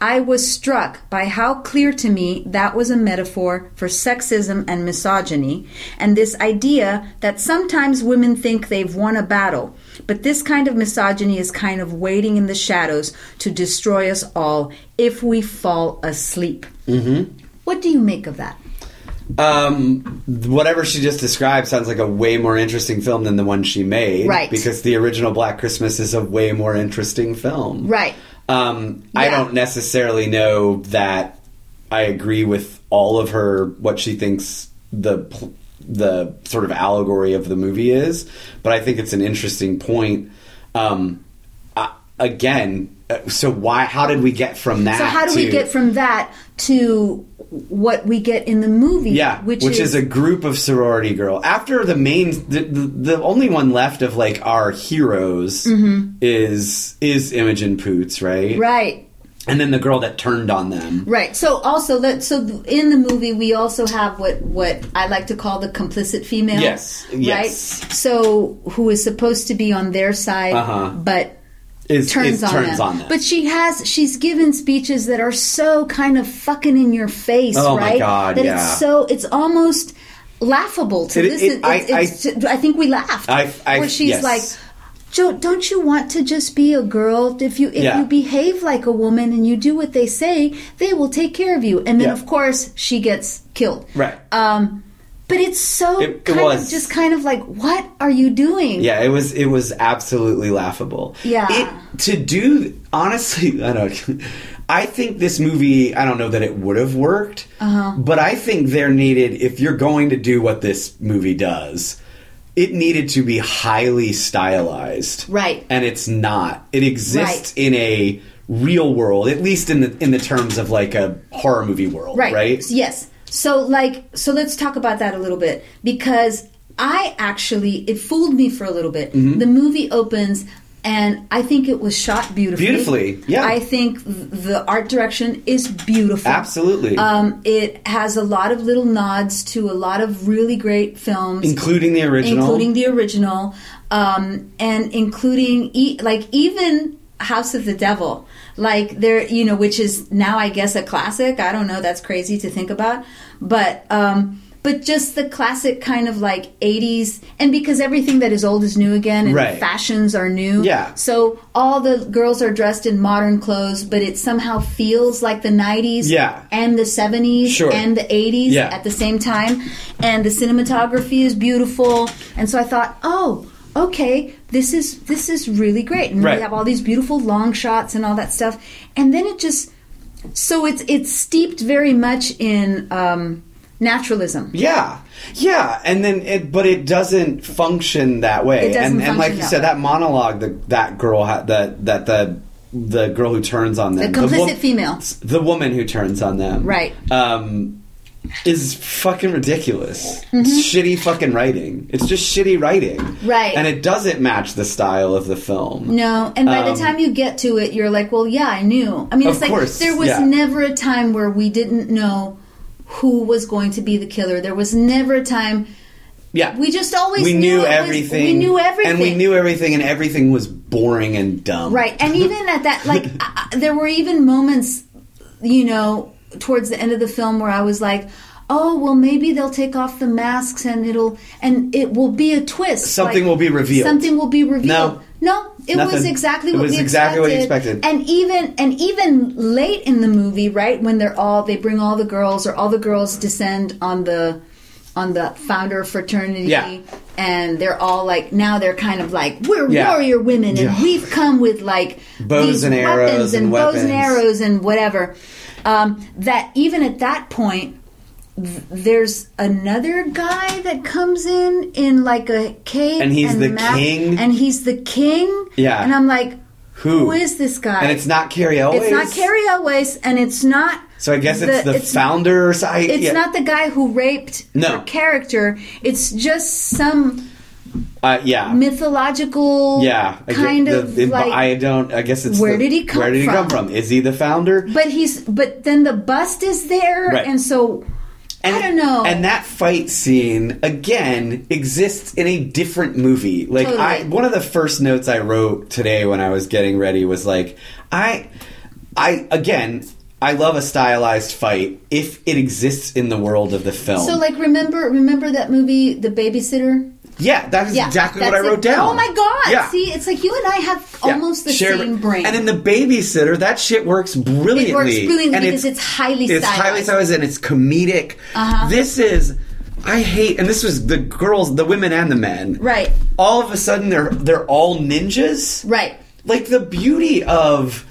I was struck by how clear to me that was a metaphor for sexism and misogyny, and this idea that sometimes women think they've won a battle, but this kind of misogyny is kind of waiting in the shadows to destroy us all if we fall asleep. Mm-hmm. What do you make of that? Um, whatever she just described sounds like a way more interesting film than the one she made. Right. Because the original Black Christmas is a way more interesting film. Right. Um, I don't necessarily know that I agree with all of her what she thinks the the sort of allegory of the movie is, but I think it's an interesting point. Um, I, again, uh, so why? How did we get from that? So how do we get from that to what we get in the movie? Yeah, which, which, is, a group of sorority girl. After the main, the, the, the only one left of like our heroes is is Imogen Poots, right? Mm-hmm. right. And then the girl that turned on them. Right. So also that so in the movie we also have what what I like to call the complicit female. Yes, yes. Right. So who is supposed to be on their side, Uh-huh. but Is turns, is on, turns them. on them. But she has she's given speeches that are so kind of fucking in your face, Oh, my right? God, that yeah. it's so it's almost laughable to It- listen. it- I- it's, it's, I, think we laughed. I- I- where she's yes. like. Joe, don't you want to just be a girl? If you if Yeah. you behave like a woman and you do what they say, they will take care of you. And then Yeah. of course she gets killed. Right. Um, but it's so It- it kind was. of just kind of like, what are you doing? yeah, it was it was absolutely laughable. Yeah. It, to do honestly, I don't. I think this movie. I don't know that it would have worked, Uh-huh. but I think there needed. If you're going to do what this movie does, it needed to be highly stylized, Right. And it's not. It exists Right. in a real world, at least in the in the terms of like a horror movie world, Right. Right? Yes. So like so let's talk about that a little bit because I actually it fooled me for a little bit. Mm-hmm. The movie opens and I think it was shot beautifully. Beautifully, yeah. I think the art direction is beautiful. Absolutely. Um, it has a lot of little nods to a lot of really great films, Including the original. including the original, um, and including e- like even House of the Devil, like there, you know, which is now I guess a classic. I don't know. That's crazy to think about, but um, but just the classic kind of like '80s, and because everything that is old is new again, and Right. fashions are new. Yeah. So all the girls are dressed in modern clothes, but it somehow feels like the '90s. Yeah. And the '70s Sure. and the '80s Yeah. at the same time, and the cinematography is beautiful. And so I thought, oh, okay, this is this is really great. And Right. we have all these beautiful long shots and all that stuff. And then it just so it's it's steeped very much in um, naturalism. Yeah, yeah, and then it, but it doesn't function that way. It doesn't and, and like you said, that monologue that that girl had, that that the the girl who turns on them, The complicit wo- female. the woman who turns on them, Right. Um, is fucking ridiculous. Mm-hmm. It's shitty fucking writing. It's just shitty writing, Right. And it doesn't match the style of the film. No, and by Um, the time you get to it, you're like, well, yeah, I knew. I mean, Of it's like course, there was yeah. never a time where we didn't know who was going to be the killer. There was never a time. Yeah, We just always we knew knew it was- everything. we knew everything. and we knew everything, and everything was boring and dumb. Right. And even at that, like, I- there were even moments, you know, towards the end of the film where I was like, oh, well, maybe they'll take off the masks and it'll, and it will be a twist. Something Like, will be revealed. Something will be revealed. No. No, it was Nothing. exactly It what was we exactly what you expected. expected. And even and even late in the movie, right when they're all they bring all the girls or all the girls descend on the on the founder fraternity, Yeah. and they're all like now they're kind of like we're Yeah. warrior women and Yeah. we've come with like Bows and arrows weapons and and bows and arrows and whatever. Um, that even at that point, there's another guy that comes in in like a cape, And he's the mask- king? and he's the king. Yeah. and I'm like, Who? who is this guy? And it's not Cary Elwes. It's not Cary Elwes, and it's not. So I guess it's the, founder. So I, It's yeah. not the guy who raped No. her character. It's just some Uh, yeah. mythological, yeah. Kind the- of the- like. I don't. I guess it's. Where the- did he come Where did he come from? from? Is he the founder? but he's but then the bust is there, Right. and so And, I don't know. And that fight scene again exists in a different movie. Like I, one of the first notes I wrote today when I was getting ready was like, I, I again, I love a stylized fight if it exists in the world of the film. so like remember remember that movie, The Babysitter. Yeah, that is Yeah, exactly what I that's it. wrote down. Oh my god! Yeah. See, it's like you and I have Yeah. almost the Share- same brain. And in the babysitter, that shit works brilliantly. It works brilliantly and because it's highly It's highly stylized. stylized and it's comedic. Uh-huh. This is. I hate, and this was the girls, the women and the men. Right. All of a sudden, they're they're all ninjas. right. Like the beauty of.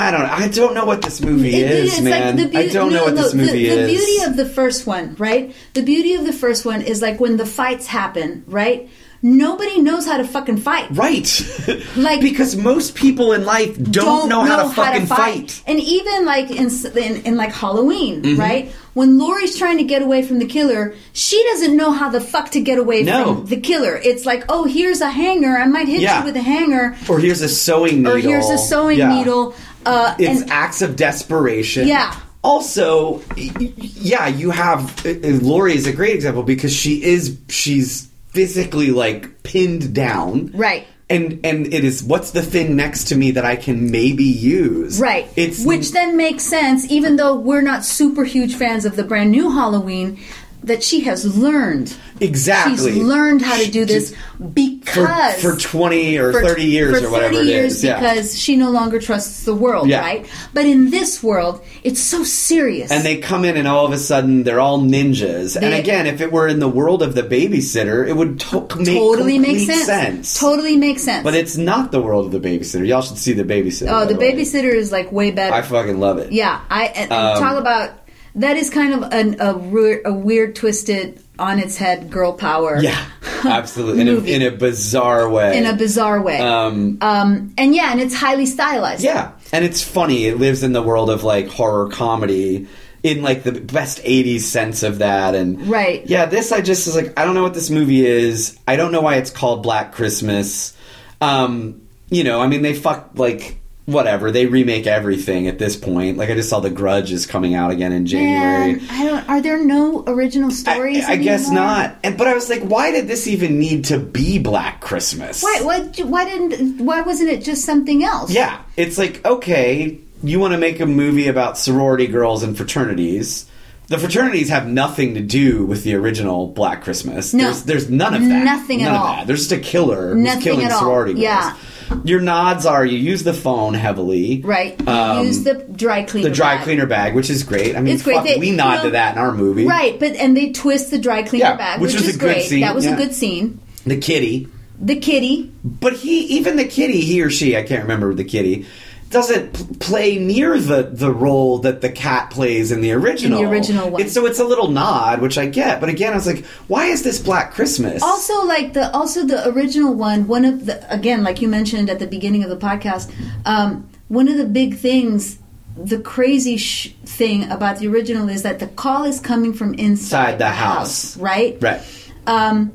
I don't know. I don't know what this movie It- is, it's man. Like the I don't know what no, this movie the, is. The beauty of the first one, right? The beauty of the first one is like when the fights happen, right? Nobody knows how to fucking fight. right. Like- because most people in life don't, know, how to fucking fight. And even like in, in, in like Halloween, Mm-hmm. right? When Laurie's trying to get away from the killer, she doesn't know how the fuck to get away No. from the killer. It's like, oh, here's a hanger. I might hit Yeah. you with a hanger. Or here's a sewing needle. Or here's a sewing Yeah. needle. Uh, It's and acts of desperation. Yeah. Also, yeah, you have uh, uh, Laurie is a great example because she is she's physically like pinned down, Right. And and it is what's the thing next to me that I can maybe use, Right. It's Which then makes sense, even though we're not super huge fans of the brand new Halloween, that she has learned. exactly She's learned how to do this for, because for twenty or for- thirty years for or whatever 30 it years is, yeah. because she no longer trusts the world, Yeah. right? But in this world, it's so serious. and they come in and all of a sudden they're all ninjas. and again, if it were in the world of the babysitter, it would to- make totally complete sense. sense. Totally makes sense. But it's not the world of the babysitter. Y'all should see the babysitter. oh, the way. babysitter is like way better. I fucking love it. Yeah, I Um, talk about that is kind of an, a weird, a weird, twisted, on its head girl power. Yeah, absolutely. In a, in a bizarre way. in a bizarre way. Um, um, and yeah, and it's highly stylized. yeah, and it's funny. It lives in the world of like horror comedy. In like the best '80s sense of that, and Right. yeah, this I just is like, I don't know what this movie is. I don't know why it's called Black Christmas. Um, you know, I mean, they fuck like whatever. They remake everything at this point. Like I just saw The Grudge is coming out again in January. Man, I don't. Are there no original stories? I, I guess not. And but I was like, why did this even need to be Black Christmas? Why? Why? Why didn't? Why wasn't it just something else? Yeah, it's like okay, you want to make a movie about sorority girls and fraternities. The fraternities have nothing to do with the original Black Christmas. No. There's, there's none of that. Nothing at none of all. that. There's just a killer who's killing at all. sorority girls. Yeah. Your nods are you use the phone heavily. Right. Um, use the dry cleaner. the dry bag. cleaner bag, which is great. I mean, It's great. They- we you nod know- to that in our movie. Right, but and they twist the dry cleaner Yeah, bag, which which, is great. scene, That was yeah. a good scene. The kitty. The kitty. But he, even the kitty, he or she, I can't remember the kitty, doesn't play near the the role that the cat plays in the original. The original one. It's, so it's a little nod, which I get. But again, I was like, why is this Black Christmas? also like the also the original one one of the again like you mentioned at the beginning of the podcast um, one of the big things the crazy sh- thing about the original is that the call is coming from inside Inside the house. right right. um,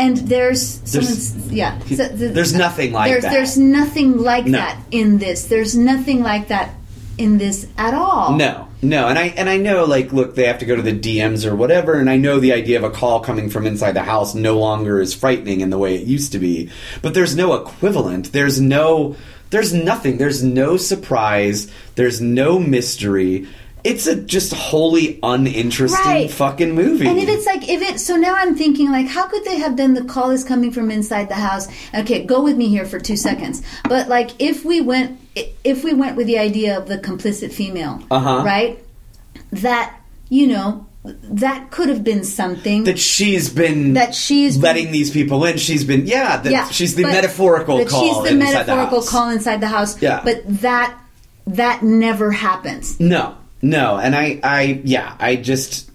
and there's, someone's yeah so the- there's nothing like there's, that. there's nothing like No. that in this there's nothing like that in this at all No, no, and I and I know like look, they have to go to the DMs or whatever, and I know the idea of a call coming from inside the house no longer is frightening in the way it used to be. But there's no equivalent. There's no there's nothing. There's no surprise. There's no mystery. It's a just wholly uninteresting Right. fucking movie. And if it's like if it so now I'm thinking like how could they have done the call is coming from inside the house? Okay, go with me here for 2 seconds. But like if we went if we went with the idea of the complicit female, Uh-huh. right? That you know that could have been something that she's been that she's been- letting these people in. She's been yeah. That yeah, she's the metaphorical call She's the metaphorical the call inside the house. Yeah. But that that never happens. No, no, and I, I, yeah, I just,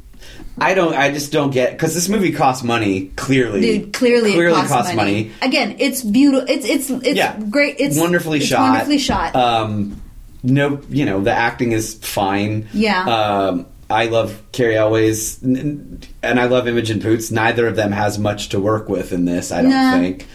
I don't, I just don't get because this movie costs money. Clearly, Dude, clearly, clearly it costs, money. money. Again, it's beautiful. It's it's it's Yeah, great. It's wonderfully it's shot. Wonderfully shot. Um, no, you know the acting is fine. Yeah. Um, I love Cary n- and I love Imogen Poots. Neither of them has much to work with in this. I don't Nah. think.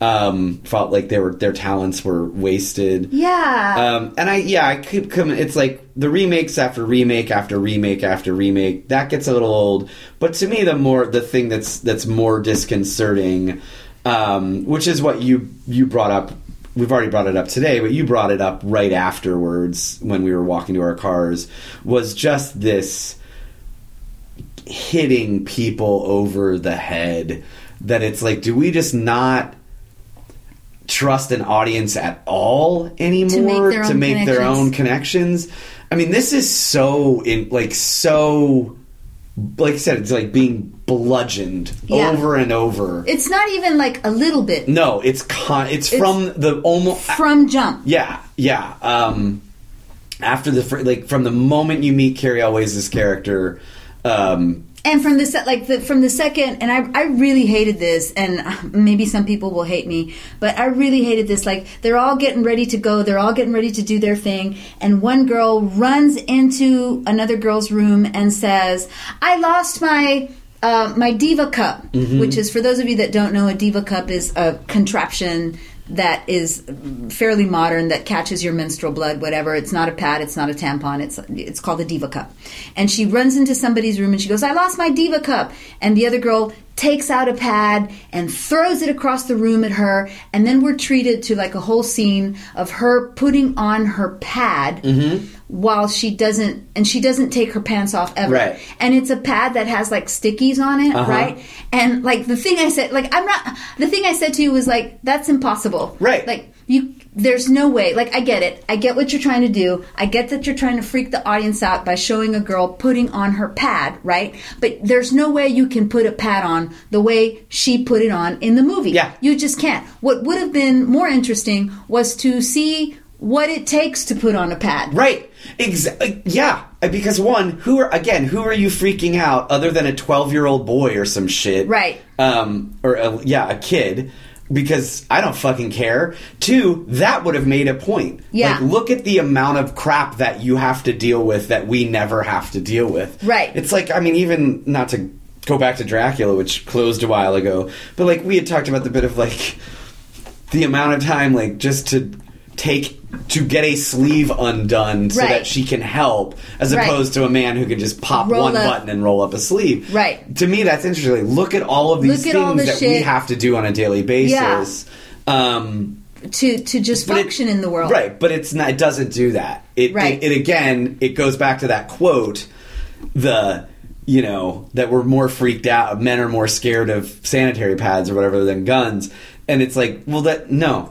Um, felt like they were their talents were wasted. yeah. Um, and I, yeah, I keep coming. It's like the remakes after remake after remake after remake. That gets a little old. But to me, the more the thing that's that's more disconcerting, um, which is what you you brought up. We've already brought it up today, but you brought it up right afterwards when we were walking to our cars. Was just this hitting people over the head that it's like, do we just not trust an audience at all anymore their own their connections. own connections? I mean, this is so in like so like I said, it's like being bludgeoned Yeah. over and over. it's not even like a little bit no, it's con- it's, It's from the almost from jump. yeah, yeah. Um, after the like from the moment you meet Cary Elwes' character, um, and from the se- like the from the second and I, I really hated this and maybe some people will hate me but i really hated this like they're all getting ready to go they're all getting ready to do their thing and one girl runs into another girl's room and says i lost my uh, my diva cup which is for those of you that don't know a diva cup is a contraption that is fairly modern that catches your menstrual blood whatever. It's not a pad it's not a tampon. It's it's called a diva cup. And she runs into somebody's room and she goes i lost my diva cup. And the other girl takes out a pad and throws it across the room at her and then we're treated to like a whole scene of her putting on her pad while she doesn't and she doesn't take her pants off ever Right. and it's a pad that has like stickies on it Uh-huh. right and like the thing i said like i'm not the thing i said to you was like that's impossible Right. like you there's no way like i get it i get what you're trying to do i get that you're trying to freak the audience out by showing a girl putting on her pad right but there's no way you can put a pad on the way she put it on in the movie Yeah. you just can't what would have been more interesting was to see what it takes to put on a pad right? Exactly. Yeah, because one, who are again, who are you freaking out other than a twelve-year-old boy or some shit? Right. Um, or a, yeah, a kid. Because I don't fucking care. Two, that would have made a point. Yeah. Like, look at the amount of crap that you have to deal with that we never have to deal with. Right. It's like, I mean, even not to go back to Dracula, which closed a while ago, but like we had talked about the bit of like the amount of time like just to take to get a sleeve undone so Right. that she can help as Right. opposed to a man who can just pop Roll one up. button and roll up a sleeve Right. to me that's interesting look at all of these Look things the that we have to do on a daily basis um to to just but it- function in the world right but it's not it doesn't do that it, Right. it, it again it goes back to that quote the you know that we're more freaked out men are more scared of sanitary pads or whatever than guns and it's like well that no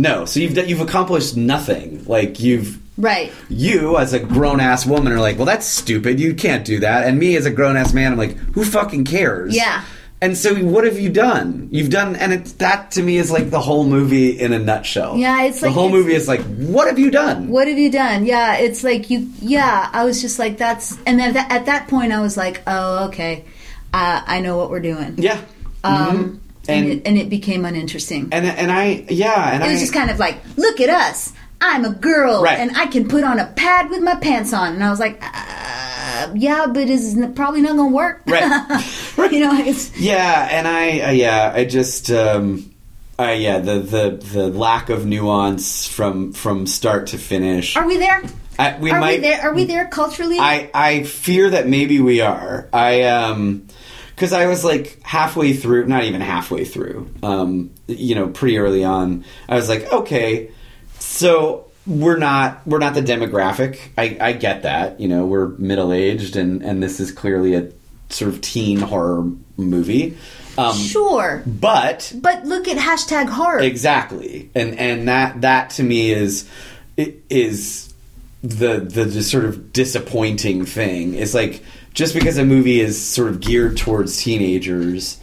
no so you've you've accomplished nothing like you've right you as a grown ass woman are like well that's stupid you can't do that and me as a grown ass man i'm like who fucking cares Yeah. And so, what have you done? You've done, and it's that to me is like the whole movie in a nutshell. Yeah, it's the whole movie is like, what have you done? What have you done? Yeah, it's like you. Yeah, I was just like that's, and then that, at that point I was like, oh, okay, uh, I know what we're doing. Yeah, Um, Mhm. And and it, and it became uninteresting. and and I yeah, and It I was just kind of like, look at us. I'm a girl, Right. and I can put on a pad with my pants on. And I was like, uh, yeah, but it's probably not going to work. Right. you know, it's Yeah, and I uh, yeah, I just um uh, yeah, the, the the lack of nuance from from start to finish. are we there? I, we are might we there? Are we there culturally? I I fear that maybe we are. I um because I was like halfway through, not even halfway through. Um, you know, pretty early on, I was like, okay, so we're not we're not the demographic. I, I get that. You know, we're middle aged, and and this is clearly a sort of teen horror movie. Um, sure, but but look at hashtag horror. Exactly, and and that that to me is is the the sort of disappointing thing. Is like just because a movie is sort of geared towards teenagers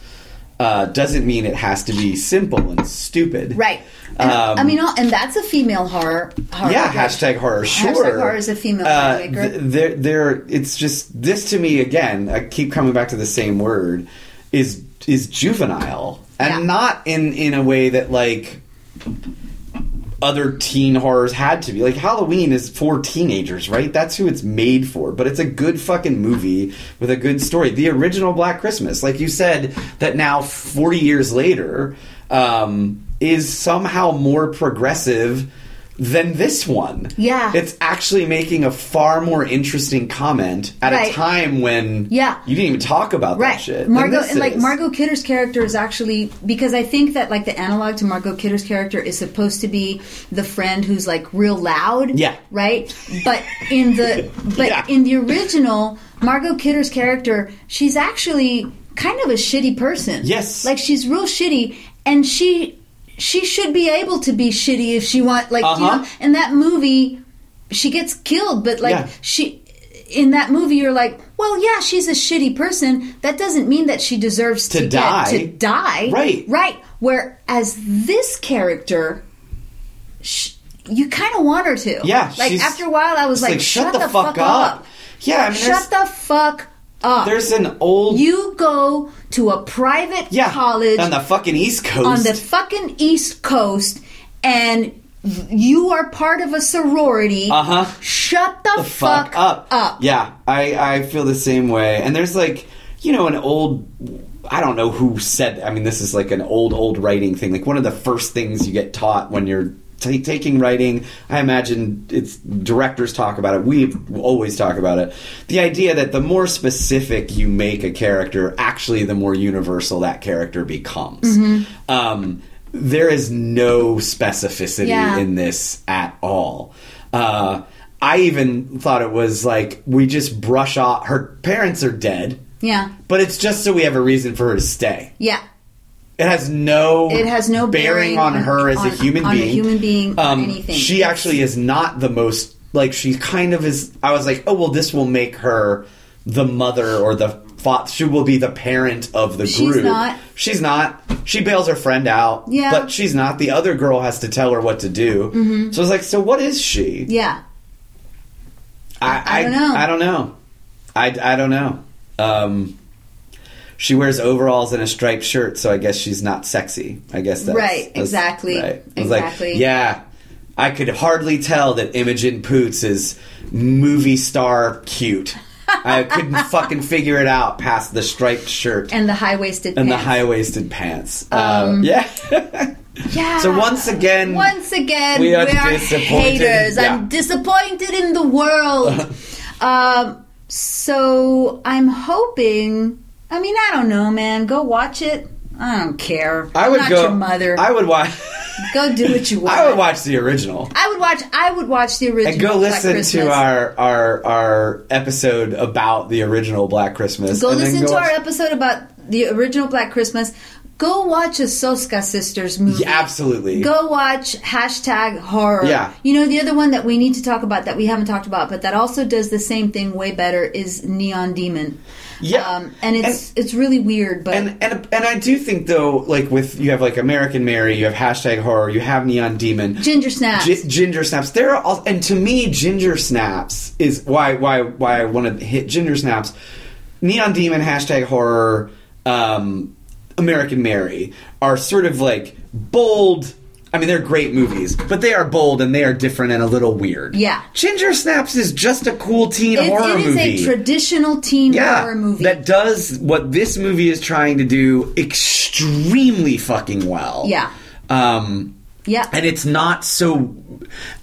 uh, doesn't mean it has to be simple and stupid. Right. And, Um, I mean, all- and that's a female horror. horror yeah, hashtag horror. Sure, Hashtag horror is a female Uh, th- there, there. It's just this to me again. I keep coming back to the same word. Is is juvenile and Yeah. not in in a way that like other teen horrors had to be. Like Halloween is for teenagers, right? That's who it's made for. But it's a good fucking movie with a good story. The original Black Christmas, like you said, that now forty years later um, is somehow more progressive than this one. Yeah. it's actually making a far more interesting comment at Right. a time when Yeah. you didn't even talk about that shit. Margot, and like. Margot Kidder's character is actually because I think that like the analog to Margot Kidder's character is supposed to be the friend who's like real loud, Yeah. right. But in the but Yeah. in the original, Margot Kidder's character, she's actually kind of a shitty person. Yes. like she's real shitty, and she she should be able to be shitty if she want. Like you Uh-huh. know, in that movie, she gets killed, but like Yeah. she in that movie you're like well yeah she's a shitty person that doesn't mean that she deserves to, To die. to die Right. right whereas this character sh- you kind of want her to Yeah, like after a while i was it's like, shut, the, fuck, up, Yeah, I mean, shut the fuck up there's an old you go to a private yeah college on the fucking East Coast. on the fucking East Coast and you are part of a sorority. Uh-huh. Shut the, the fuck, up. up. Yeah, I, I feel the same way. And there's like, you know, an old. I don't know who said. I mean, this is like an old, old writing thing. Like one of the first things you get taught when you're t- taking writing. I imagine it's directors talk about it. We always talk about it. The idea that the more specific you make a character, actually, the more universal that character becomes. Mm-hmm. Um, there is no specificity Yeah. in this at all. Uh, I even thought it was like we just brush off. Her parents are dead, Yeah. but it's just so we have a reason for her to stay. Yeah. It has no. It has no bearing, bearing on on- her as on- a human on a being. human being or Um, anything. She actually is not the most like. She kind of is. I was like, oh well, this will make her the mother or the. fa- She will be the parent of the group. She's group. not. She's not. She bails her friend out. Yeah. But she's not. The other girl has to tell her what to do. Mm-hmm. So I was like, so what is she? Yeah. I, I don't know. I don't know. I, I don't know. Um, she wears overalls and a striped shirt, so I guess she's not sexy. I guess that's Right, that's- exactly, Right. Was like, exactly. yeah, I could hardly tell that Imogen Poots is movie star cute. I couldn't fucking figure it out past the striped shirt and, the high waisted And the high waisted pants. Uh, yeah. Yeah. So once again, Once again, we we are are, disappointed. haters. Yeah. I'm disappointed in the world. um, so I'm hoping. I mean, I don't know, man. Go watch it. I don't care. I would I'm not go. your mother. I would watch. go do what you want. I would watch the original. I would watch. I would watch the original. And go Black listen Christmas. to our, our our episode about the original Black Christmas. Go listen to watch- our episode about the original Black Christmas. go watch a Soska Sisters movie. Yeah, absolutely. Go watch hashtag horror. Yeah. You know, the other one that we need to talk about that we haven't talked about, but that also does the same thing way better is Neon Demon. Yeah. Um, and it's it's really weird, but and and and I do think though, like with you have like American Mary, you have hashtag horror, you have Neon Demon, Ginger Snaps. Gi- ginger snaps. There are all, and to me, ginger snaps is why why why I want to hit ginger snaps. Neon Demon, hashtag horror, um, American Mary are sort of like bold. I mean, they're great movies, but they are bold and they are different and a little weird. Yeah. Ginger Snaps is just a cool teen it, horror movie. it is movie a traditional teen yeah, horror movie. that does what this movie is trying to do extremely fucking well. Yeah. Um, yeah. and it's not so.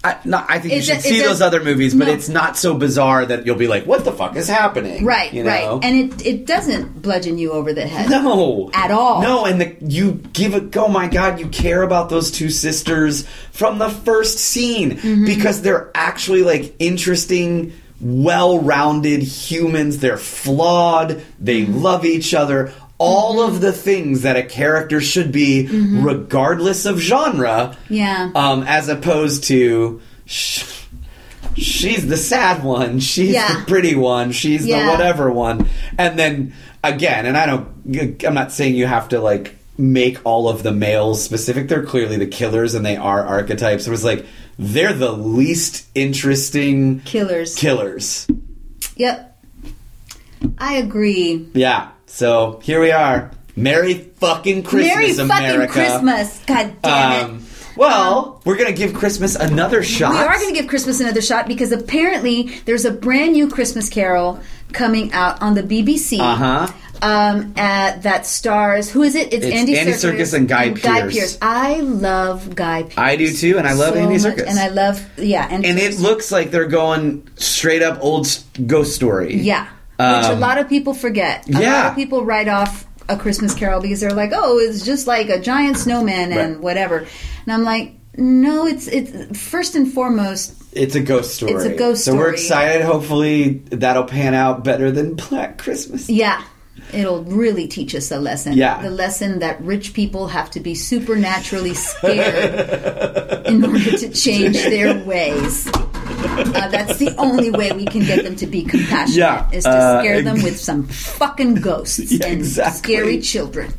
I, not, I think you should see those other movies, but no. it's not so bizarre that you'll be like, "What the fuck is happening?" right, you know? right. And it it doesn't bludgeon you over the head. no, At all. No, and the, you give it. Oh my god, you care about those two sisters from the first scene Mm-hmm. because they're actually like interesting, well-rounded humans. They're flawed. They love each other. All of the things that a character should be, regardless of genre. Mm-hmm. Yeah. Um, as opposed to. Sh- She's the sad one. She's Yeah. the pretty one. She's Yeah. the whatever one. And then again, and I don't. I'm not saying you have to like make all of the males specific. They're clearly the killers, and they are archetypes. It was like they're the least interesting Killers. killers. Yep. I agree. Yeah. So here we are. Merry fucking Christmas, Merry fucking America. Christmas. God damn it. Um, well, we're gonna give Christmas another shot. We are going to give Christmas another shot because apparently there's a brand new Christmas Carol coming out on the BBC. Uh huh. Um, uh, that stars who is it? It's, It's Andy, Andy Serkis Serkis and Guy Pearce. I love Guy. Pearce. I do too, and I love so Andy Serkis. and I love yeah, and, and it looks like they're going straight up old ghost story. yeah, which a Um, lot of people forget. A lot yeah. of people write off a Christmas Carol because they're like, oh, it's just like a giant snowman and Right. whatever. And I'm like, no, it's it's first and foremost It's a ghost story. It's a ghost story. So we're excited. Hopefully that'll pan out better than Black Christmas. Yeah. It'll really teach us a lesson. Yeah. The lesson that rich people have to be supernaturally scared in order to change their ways. Uh, that's the only way we can get them to be compassionate Yeah, is to uh, scare them with some fucking ghosts Yeah, and exactly. scary children.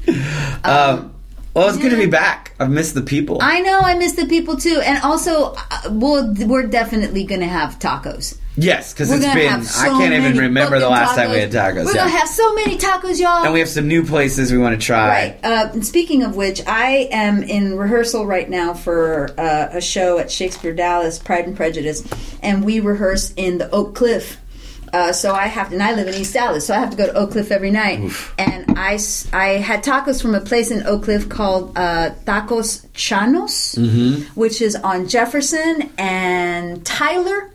Um, well, it's good to be back. I've missed the people. I know I miss the people too, and also uh, we'll, we're definitely going to have tacos. Yes, because it's been. have I can't even remember the last time we had tacos. We're yeah. gonna have so many tacos, y'all. and we have some new places we want to try. Right. Uh, and speaking of which, I am in rehearsal right now for uh, a show at Shakespeare Dallas, Pride and Prejudice, and we rehearse in the Oak Cliff. Uh, so I have to, and I live in East Dallas, so I have to go to Oak Cliff every night. And I, I had tacos from a place in Oak Cliff called uh, Tacos Chanos, Mm-hmm. which is on Jefferson and Tyler,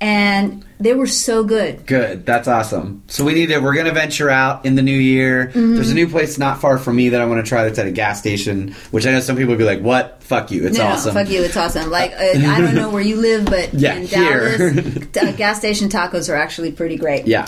and they were so good. Good. That's awesome. So we need to. We're gonna venture out in the new year. Mm-hmm. There's a new place not far from me that I want to try. That's at a gas station. Which I know some people would be like, "What? Fuck you! It's no, awesome." No, fuck you, it's awesome. Like uh, I don't know where you live, but Yeah, in here. Dallas, uh, gas station tacos are actually pretty great. Yeah.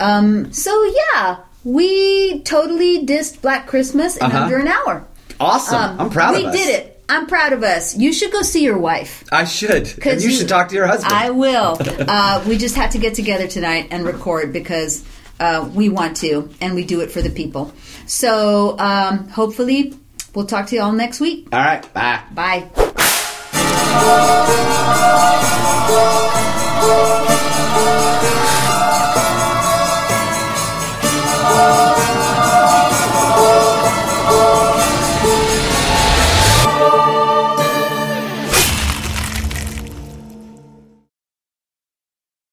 Um. So yeah, we totally dissed Black Christmas in Uh-huh. under an hour. Awesome. Um, I'm proud we of us. did it. I'm proud of us. You should go see your wife. I should. And you, you should talk to your husband. I will. uh, we just had to get together tonight and record because uh, we want to, and we do it for the people. So um, hopefully, we'll talk to you all next week. All right. Bye. Bye.